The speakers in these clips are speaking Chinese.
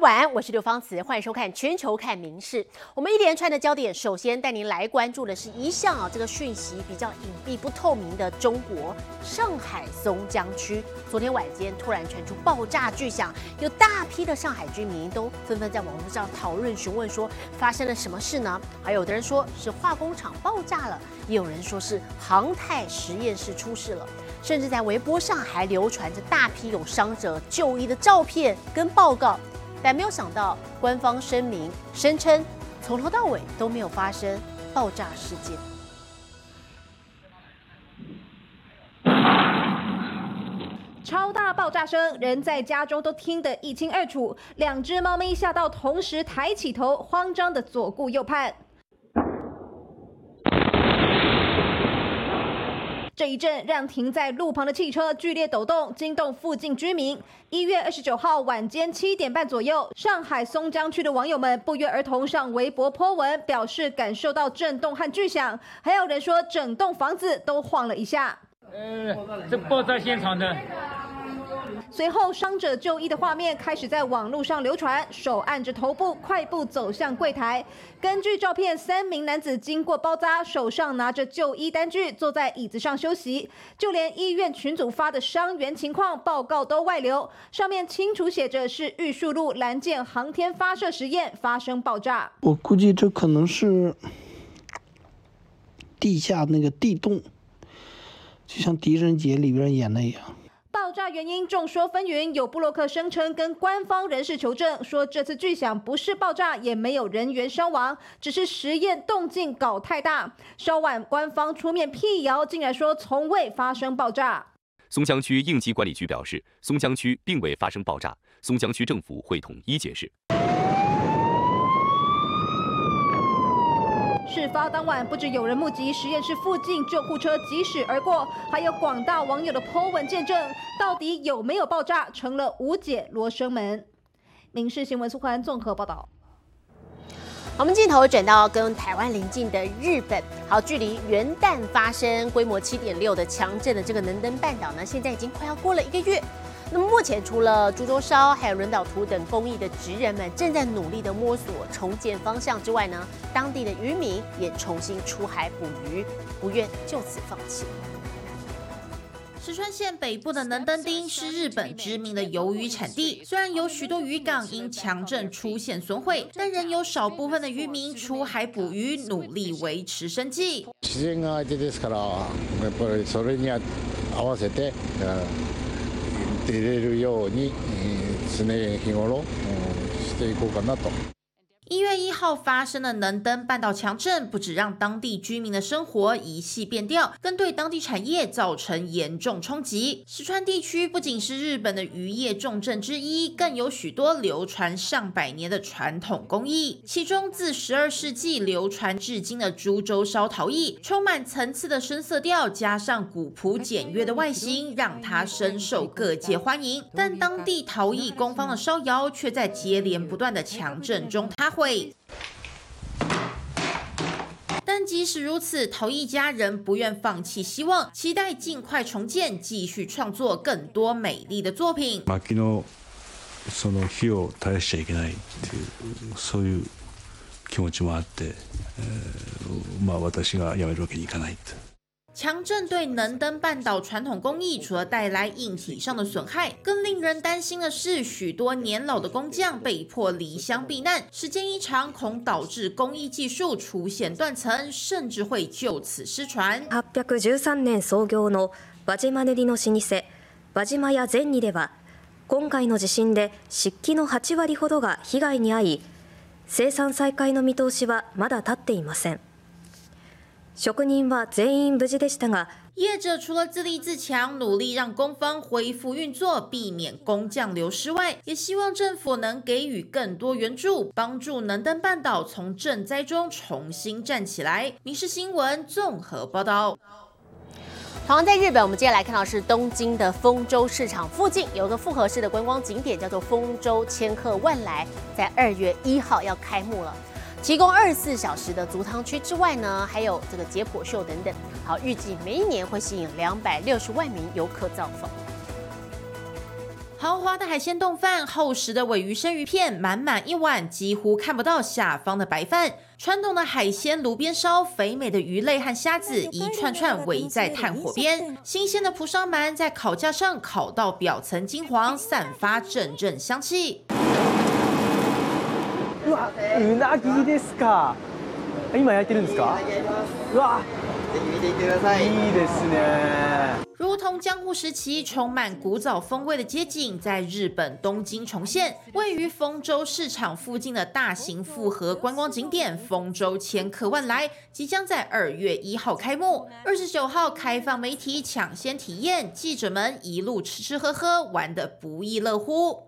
晚安，我是刘芳慈，欢迎收看《全球看名事》。我们一连串的焦点，首先带您来关注的是一向啊，这个讯息比较隐蔽不透明的中国上海松江区，昨天晚间突然传出爆炸巨响，有大批的上海居民都纷纷在网络上讨论询问，说发生了什么事呢？还有的人说是化工厂爆炸了，也有人说是航太实验室出事了，甚至在微博上还流传着大批有伤者就医的照片跟报告。但没有想到，官方声明声称，从头到尾都没有发生爆炸事件。超大爆炸声，人在家中都听得一清二楚。两只猫咪吓到，同时抬起头，慌张的左顾右盼。这一阵让停在路旁的汽车剧烈抖动，惊动附近居民。一月二十九号晚间七点半左右，上海松江区的网友们不约而同上微博泼文，表示感受到震动和巨响，还有人说整栋房子都晃了一下。呃，这爆炸现场的。随后，伤者就医的画面开始在网络上流传，手按着头部，快步走向柜台。根据照片，三名男子经过包扎，手上拿着就医单据，坐在椅子上休息。就连医院群组发的伤员情况报告都外流，上面清楚写着是玉树路蓝箭航天发射实验发生爆炸。我估计这可能是地下那个地洞，就像《狄仁杰》里边演的一样。爆炸原因众说纷纭，有布洛克声称跟官方人士求证，说这次巨响不是爆炸，也没有人员伤亡，只是实验动静搞太大。稍晚，官方出面辟谣，竟然说从未发生爆炸。松江区应急管理局表示，松江区并未发生爆炸，松江区政府会统一解释。事发当晚，不止有人目击实验室附近救护车疾驶而过，还有广大网友的 po 文见证。到底有没有爆炸，成了无解罗生门。民事新闻苏宽综合报道。我们镜头转到跟台湾邻近的日本，好，距离元旦发生规模七点六的强震的这个能登半岛呢，现在已经快要过了一个月。那么目前除了株洲烧还有轮岛图等公益的职人们正在努力的摸索重建方向之外呢，当地的渔民也重新出海捕鱼，不愿就此放弃。石川县北部的能登町是日本知名的鱿鱼产地，虽然有許多渔港因强震出现损毁，但仍有少部分的渔民出海捕鱼，努力维持生计。自然が相手ですから、やっぱりそれに合わせて。 出れるように常日頃していこうかなと。一月一号发生的能登半岛强震，不止让当地居民的生活一系变调，更对当地产业造成严重冲击。石川地区不仅是日本的渔业重镇之一，更有许多流传上百年的传统工艺。其中，自十二世纪流传至今的株洲烧陶艺，充满层次的深色调，加上古朴简约的外形，让它深受各界欢迎。但当地陶艺工坊的烧窑，却在接连不断的强震中塌。会，但即使如此，陶艺家仍不愿放弃希望，期待尽快重建，继续创作更多美丽的作品。薪のその火を絶やしちゃいけないっていうそういう気持ちもあって、まあ私が辞めるわけにいかないと。 强震对能登半岛传统工艺，除了带来硬体上的损害，更令人担心的是，许多年老的工匠被迫离乡避難。时间一长，恐导致工艺技术出现断层，甚至会就此失传。八百十三年創業の輪島塗の老舗輪島屋善二では、今回の地震で漆器の8割ほどが被害に遭い、生産再開の見通しはまだ立っていません。 職人は全員無事でしたが，业者除了自立自强，努力让工坊恢复运作，避免工匠流失外，也希望政府能给予更多援助，帮助能登半岛从震灾中重新站起来。民事新闻综合报道。同样在日本，我们接下来看到是东京的丰州市场附近有个复合式的观光景点，叫做丰州千客万来，在二月一号要开幕了。 提供二十四小时的足汤区之外呢，还有这个解剖秀等等。好，预计每一年会吸引两百六十万名游客造访。豪华的海鲜冻饭，厚实的尾鱼生鱼片，满满一碗，几乎看不到下方的白饭。传统的海鲜炉边烧，肥美的鱼类和虾子一串串围在炭火边，新鲜的蒲烧鳗在烤架上烤到表层金黄，散发阵阵香气。わ、うなぎですか。今焼いてるんですか。わ、いいですね。如同江户时期充满古早风味的街景，在日本东京重现。位于丰州市场附近的大型复合观光景点丰州千客万来，即将在二月一号开幕，二十九号开放媒体抢先体验，记者们一路吃吃喝喝，玩得不亦乐乎。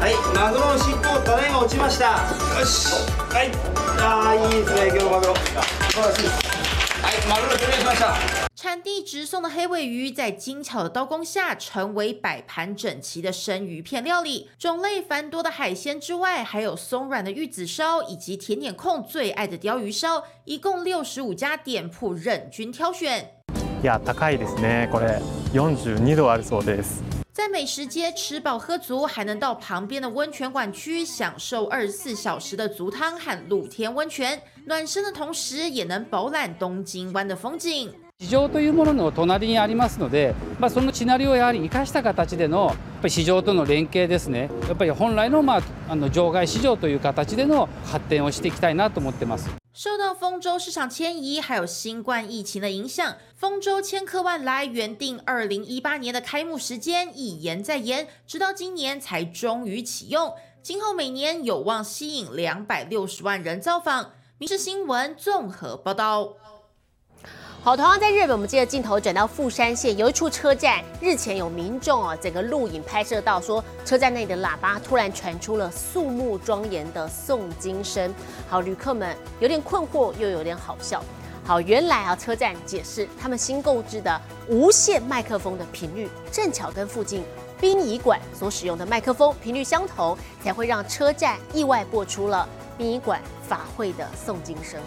はい、マグロの尻尾ただいま落ちました。よし、はい、ああいいですね今日マグロ。素晴らしいです。はい、マグロ取りしました。产地直送的黑尾鱼，在精巧的刀工下，成为摆盘整齐的生鱼片料理。种类繁多的海鲜之外，还有松软的玉子烧，以及甜点控最爱的鲷鱼烧。一共六十五家店铺任君挑选。いや高いですね。これ四十二度あるそうです。 在美食街吃饱喝足，还能到旁边的温泉馆区享受二十四小时的足汤和露天温泉，暖身的同时，也能饱览东京湾的风景。市場というものの隣にありますので、まあ、その地なりをやはり生かした形でのやっぱり市場との連携ですねやっぱり本来の,、まあ、あの場外市場という形での発展をしていきたいなと思ってます。 受到丰州市场迁移，还有新冠疫情的影响，丰州千客万来原定二零一八年的开幕时间一延再延，直到今年才终于启用。今后每年有望吸引两百六十万人造访。《民事新闻》综合报道。好，同样在日本，我们接着镜头转到富山县，有一处车站，日前有民众啊，整个录影拍摄到说，车站内的喇叭突然传出了肃穆庄严的诵经声。好，旅客们有点困惑，又有点好笑。好，原来啊，车站解释，他们新购置的无线麦克风的频率，正巧跟附近殡仪馆所使用的麦克风频率相同，才会让车站意外播出了殡仪馆法会的诵经声。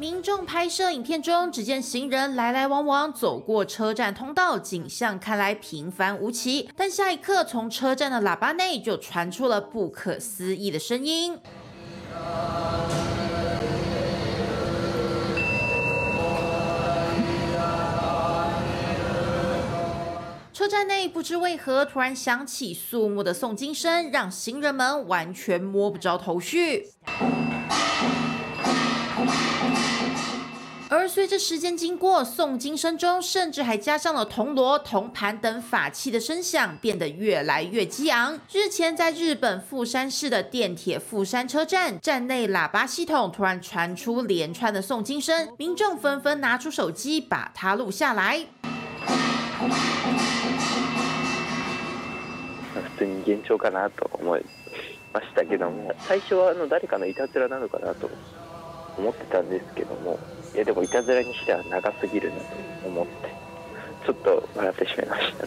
民众拍摄影片中，只见行人来来往往走过车站通道，景象看来平凡无奇。但下一刻，从车站的喇叭内就传出了不可思议的声音。车站内不知为何突然响起肃穆的诵经声，让行人们完全摸不着头绪。而随着时间经过，诵经声中甚至还加上了铜锣、铜盘等法器的声响，变得越来越激昂。日前，在日本富山市的电铁富山车站站内，喇叭系统突然传出连串的诵经声，民众纷纷拿出手机把它录下来。普通に幻聴かなと思いましたけども、最初はあの誰かのいたずらなのかなと 思ってたんですけども。いでもいたずらにしては長すぎるなと思ってちょっと笑ってしまいました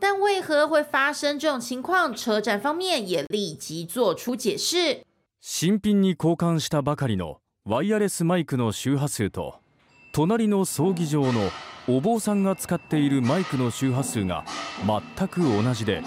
但为何会发生这种情况？车站方面也立即做出解释。新品に交換したばかりのワイヤレスマイクの周波数と隣の葬儀場のお坊さんが使っているマイクの周波数が全く同じで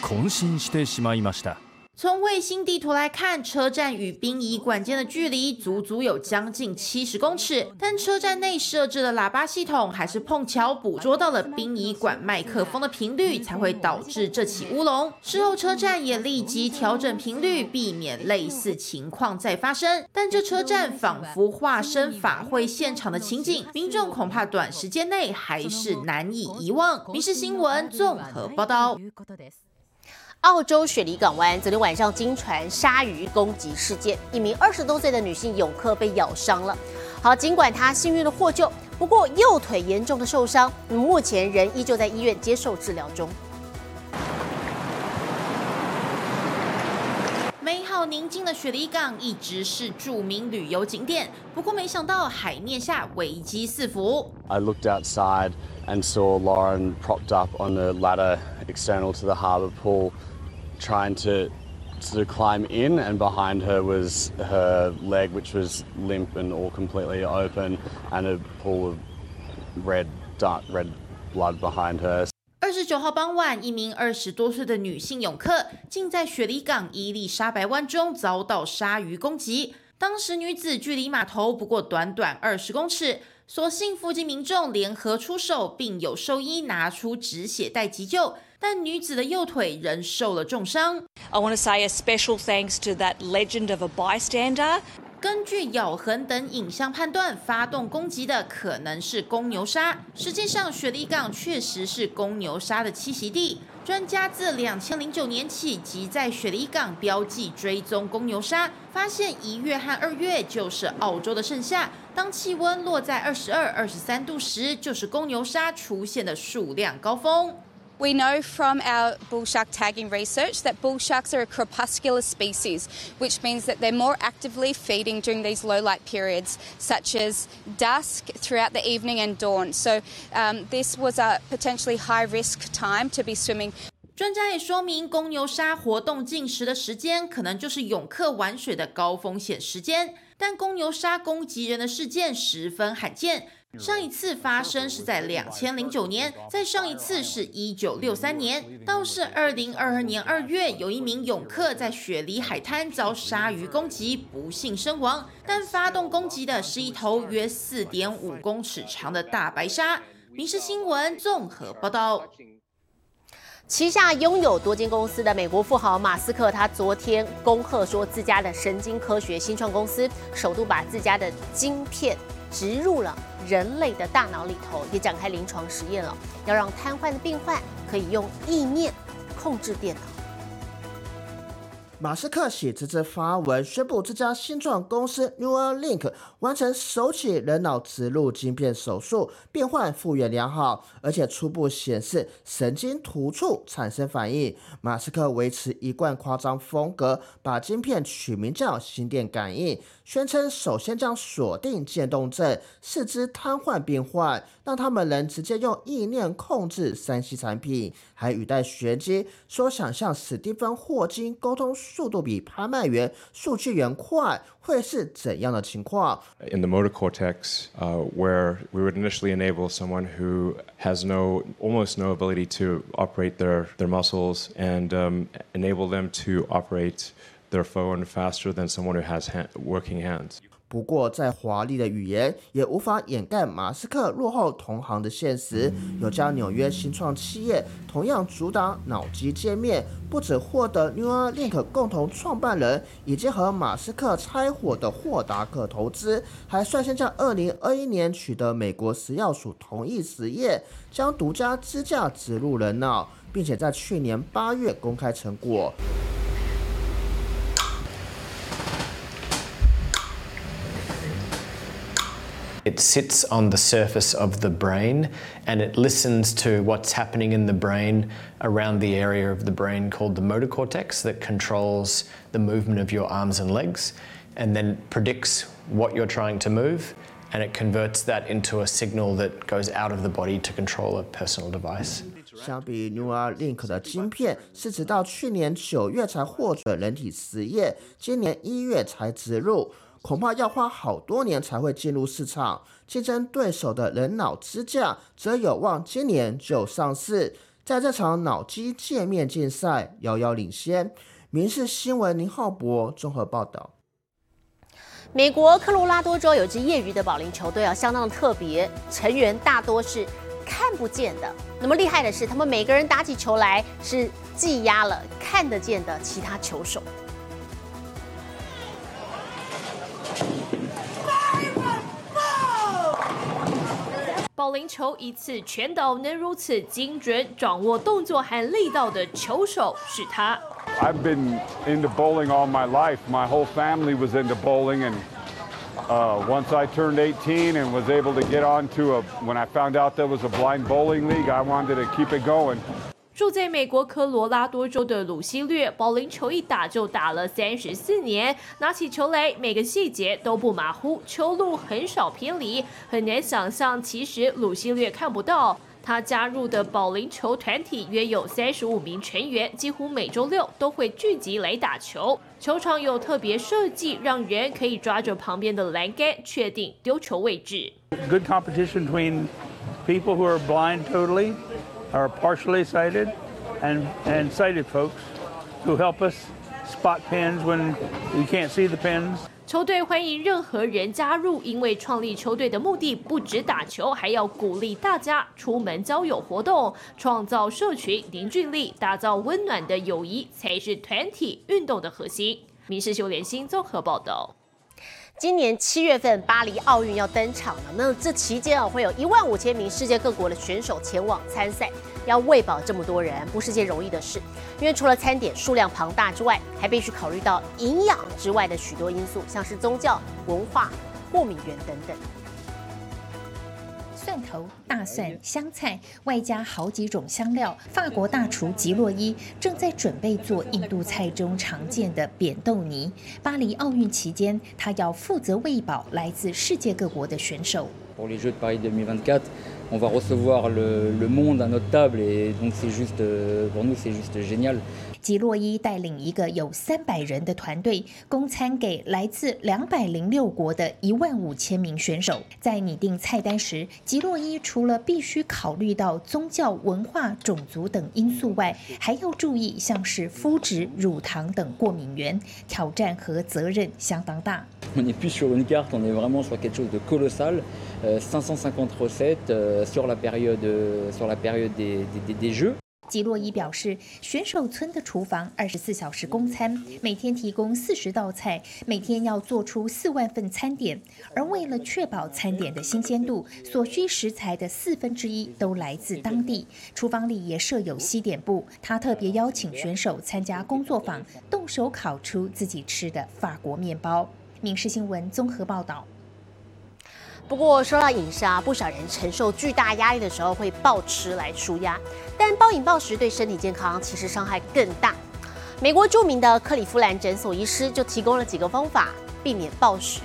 渾身してしまいました。从卫星地图来看，车站与殡仪馆间的距离足足有将近七十公尺，但车站内设置的喇叭系统还是碰巧捕捉到了殡仪馆麦克风的频率，才会导致这起乌龙。事后车站也立即调整频率，避免类似情况再发生。但这车站仿佛化身法会现场的情景，民众恐怕短时间内还是难以遗忘。《民事新闻》综合报道。澳洲雪梨港湾昨天晚上经传鲨鱼攻击事件，一名二十多岁的女性泳客被咬伤了。好，尽管她幸运的获救，不过右腿严重的受伤，目前仍依旧在医院接受治疗中。美好宁静的雪梨港一直是著名旅游景点，不过没想到海面下危机四伏。I looked outside and saw Lauren propped up on the ladder external to the harbour pool. Trying to to climb in, and behind her was her leg, which was limp and all completely open, and a pool of red, dark red blood behind her. 二十九号傍晚，一名二十多岁的女性泳客竟在雪梨港伊丽莎白湾中遭到鲨鱼攻击。当时女子距离码头不过短短二十公尺，所幸附近民众联合出手，并有兽医拿出止血带急救，但女子的右腿仍受了重伤。I want to say a special thanks to that legend of a bystander. 根据咬痕等影像判断，发动攻击的可能是公牛鲨。实际上，雪梨港确实是公牛鲨的栖息地。专家自两千零九年起即在雪梨港标记追踪公牛鲨，发现一月和二月就是澳洲的盛夏。当气温落在二十二、二十三度时，就是公牛鲨出现的数量高峰。We know from our bull shark tagging research that bull sharks are a crepuscular species, which means that they're more actively feeding during these low light periods, such as dusk, throughout the evening, and dawn. So, um, this was a potentially high risk time to be swimming. 专家也说明，公牛鲨活动进食的时间可能就是泳客玩水的高风险时间，但公牛鲨攻击人的事件十分罕见。 上一次发生是在两千零九年，再上一次是一九六三年。倒是二零二二年二月，有一名泳客在雪梨海滩遭鲨鱼攻击，不幸身亡。但发动攻击的是一头约四点五公尺长的大白鲨。民事新闻综合报道。旗下拥有多间公司的美国富豪马斯克，他昨天恭贺说，自家的神经科学新创公司首度把自家的晶片植入了人类的大脑里头，也展开临床实验了，要让瘫痪的病患可以用意念控制电脑。马斯克写这则发文，宣布这家新创公司 Neuralink 完成首起人脑植入晶片手术，病患复原良好，而且初步显示神经突触产生反应。马斯克维持一贯夸张风格，把晶片取名叫心电感应，宣称首先将锁定渐冻症、四肢瘫痪病患，让他们能直接用意念控制三 C 产品，还语带玄机说想向史蒂芬霍金沟通。速度比拍卖员、数据员快，会是怎样的情况？ In the motor cortex, uh, where we would initially enable someone who has no, almost no ability to operate their, their muscles and um, enable them to operate their phone faster than someone who has hand, working hands. 不过，再华丽的语言也无法掩盖马斯克落后同行的现实。有家纽约新创企业同样主打脑机界面，不止获得 Neuralink 共同创办人以及和马斯克拆伙的霍达克投资，还率先在2021年取得美国食药署同意实验，将独家支架植入人脑，并且在去年八月公开成果。It sits on the surface of the brain and it listens to what's happening in the brain around the area of the brain called the motor cortex that controls the movement of your arms and legs and then predicts what you're trying to move and it converts that into a signal that goes out of the body to control a personal device. 相比 Neuralink 的晶片，是直到去年九月才获准人体实验，今年一月才植入。 恐怕要花好多年才会进入市场。竞争对手的人脑支架则有望今年就上市。在这场脑机界面竞赛遥遥领先。民事新闻林浩博综合报道。美国科罗拉多州有支业余的保龄球队啊，相当的特别，成员大多是看不见的。那么厉害的是，他们每个人打起球来是技压了看得见的其他球手。保龄球一次全倒能如此精准掌握动作和力道的球手是他。 I've been into bowling all my life. My whole family was into bowling, and uh, once I turned 18 and was able to get onto a, when I found out there was a blind bowling league, I wanted to keep it going. 住在美国科罗拉多州的鲁西略，保龄球一打就打了三十四年，拿起球来每个细节都不马虎，球路很少偏离，很难想象其实鲁西略看不到。他加入的保龄球团体约有三十五名成员，几乎每周六都会聚集来打球。球场有特别设计，让人可以抓着旁边的栏杆确定丢球位置。Good competition between people who are blind totally, are partially sighted, and, and sighted folks who help us spot pins when we can't see the pins. 球队欢迎任何人加入，因为创立球队的目的不止打球，还要鼓励大家出门交友活动，创造社群凝聚力，打造温暖的友谊，才是团体运动的核心。民事修联新综合报道。今年七月份巴黎奥运要登场了，那这期间啊，会有一万五千名世界各国的选手前往参赛，要喂饱这么多人，不是件容易的事。因为除了餐点数量庞大之外，还必须考虑到营养之外的许多因素，像是宗教、文化、过敏源等等。头、大蒜、香菜，外加好几种香料。法国大厨吉洛伊正在准备做印度菜中常见的扁豆泥。巴黎奥运期间，他要负责喂饱来自世界各国的选手。On va recevoir le, le monde à notre table et donc c'est juste, pour nous c'est juste génial. 吉洛伊带领一个有三百人的团队，供餐给来自两百零六国的一万五千名选手。在拟定菜单时，吉洛伊除了必须考虑到宗教、文化、种族等因素外，还要注意像是麸质、乳糖等过敏源。挑战和责任相当大。On n'est plus sur une carte, on est vraiment sur quelque chose de colossal. 550 recettes sur la période sur la période des des jeux. 吉洛伊表示，选手村的厨房二十四小时供餐，每天提供四十道菜，每天要做出四万份餐点。而为了确保餐点的新鲜度，所需食材的四分之一都来自当地。厨房里也设有西点部，他特别邀请选手参加工作坊，动手烤出自己吃的法国面包。民事新闻综合报道。不过说到饮食啊，不少人承受巨大压力的时候会暴吃来舒压，但暴饮暴食对身体健康其实伤害更大。美国著名的克里夫兰诊所医师就提供了几个方法避免暴食。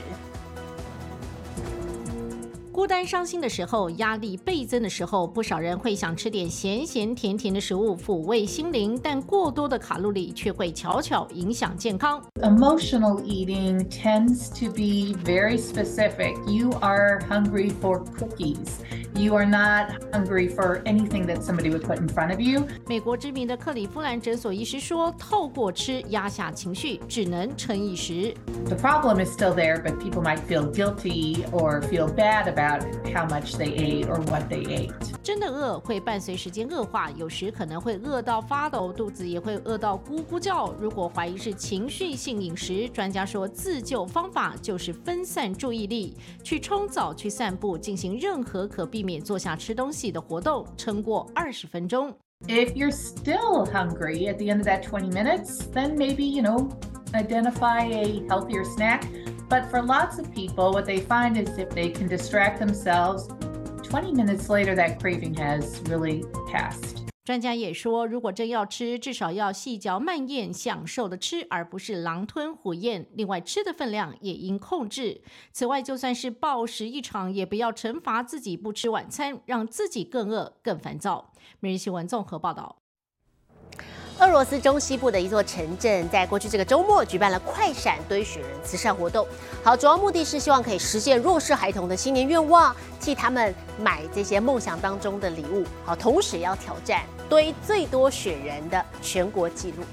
孤单伤心的时候，压力倍增的时候，不少人会想吃点咸咸甜甜的食物抚慰心灵，但过多的卡路里却会悄悄影响健康。Emotional eating tends to be very specific. You are hungry for cookies. You are not hungry for anything that somebody would put in front of you. 美国知名的克里夫兰诊所医师说，透过吃压下情绪，只能撑一时。The problem is still there, but people might feel guilty or feel bad about how much they ate or what they ate. 真的饿会伴随时间恶化，有时可能会饿到发抖，肚子也会饿到咕咕叫。如果怀疑是情绪性饮食，专家说自救方法就是分散注意力，去冲澡、去散步，进行任何可避免坐下吃东西的活动，撑过二十分钟。If you're still hungry at the end of that 20 minutes, then maybe, you know, identify a healthier snack. But for lots of people, what they find is if they can distract themselves, 20 minutes later, that craving has really passed. 专家也说，如果真要吃，至少要细嚼慢咽、享受的吃，而不是狼吞虎咽。另外，吃的分量也应控制。此外，就算是暴食一场，也不要惩罚自己不吃晚餐，让自己更饿、更烦躁。每日新闻综合报道。俄罗斯中西部的一座城镇，在过去这个周末举办了快闪堆雪人慈善活动。好，主要目的是希望可以实现弱势孩童的新年愿望，替他们买这些梦想当中的礼物。好，同时要挑战堆最多雪人的全国纪录。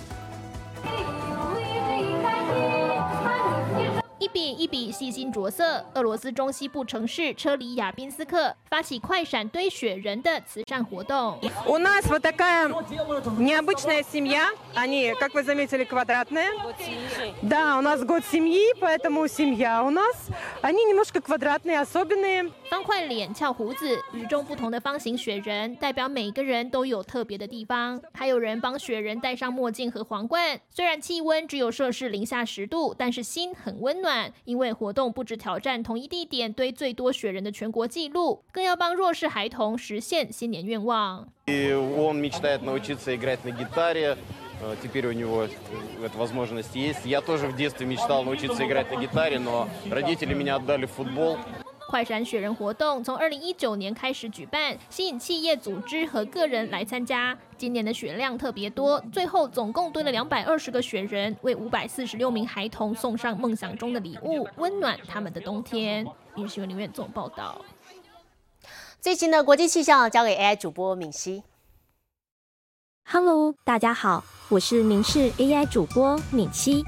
一笔一笔细心着色，俄罗斯中西部城市车里亚宾斯克发起快闪堆雪人的慈善活动。У нас вот такая необычная семья. Они, как вы заметили, квадратные. Да, у нас год семьи, поэтому семья у нас. Они немножко квадратные, особенные. 方块脸、翘胡子、与众不同的方形雪人，代表每个人都有特别的地方。还有人帮雪人戴上墨镜和皇冠。虽然气温只有摄氏零下十度，但是心很温暖。因为活动不止挑战同一地点堆最多雪人的全国纪录，更要帮弱势孩童实现新年愿望。Он мечтает научиться играть на гитаре. Теперь у него эта возможность есть. Я тоже в детстве мечтал научиться играть на гитаре, но родители меня отдали в футбол. 快闪雪人活动从二零一九年开始举办，吸引企业组织和个人来参加。今年的雪量特别多，最后总共堆了两百二十个雪人，为五百四十六名孩童送上梦想中的礼物，温暖他们的冬天。影视新闻院总报道。最新的国际气象交给 AI 主播敏熙。Hello，大家好，我是明视 AI 主播敏熙。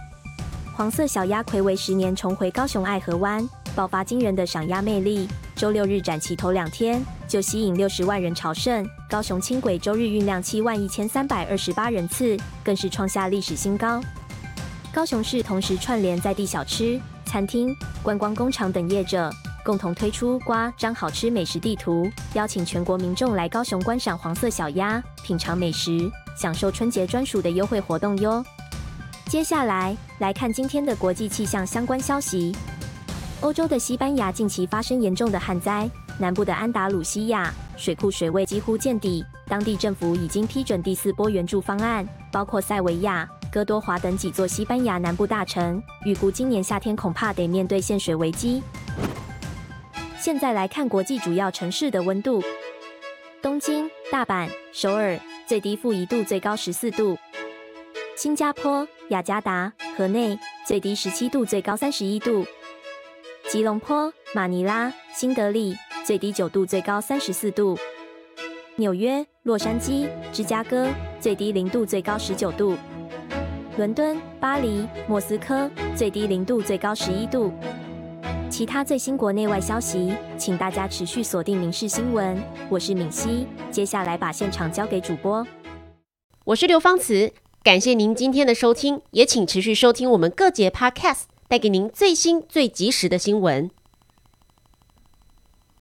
黄色小鸭葵为十年重回高雄爱河湾，爆发惊人的赏鸭魅力。周六日展期头两天就吸引六十万人朝圣，高雄轻轨周日运量七万一千三百二十八人次，更是创下历史新高。高雄市同时串联在地小吃、餐厅、观光工厂等业者，共同推出“瓜张好吃美食地图”，邀请全国民众来高雄观赏黄色小鸭，品尝美食，享受春节专属的优惠活动哟。接下来来看今天的国际气象相关消息。欧洲的西班牙近期发生严重的旱灾，南部的安达鲁西亚水库水位几乎见底，当地政府已经批准第四波援助方案，包括塞维亚、哥多华等几座西班牙南部大城，预估今年夏天恐怕得面对限水危机。现在来看国际主要城市的温度：东京、大阪、首尔最低负一度，最高十四度；新加坡、雅加达、河内最低十七度，最高三十一度。吉隆坡、马尼拉、新德里最低九度，最高三十四度；纽约、洛杉矶、芝加哥最低零度，最高十九度；伦敦、巴黎、莫斯科最低零度，最高十一度。其他最新国内外消息，请大家持续锁定《民事新闻》。我是敏熙，接下来把现场交给主播。我是刘芳慈，感谢您今天的收听，也请持续收听我们各节 Podcast。带给您最新、最及时的新闻。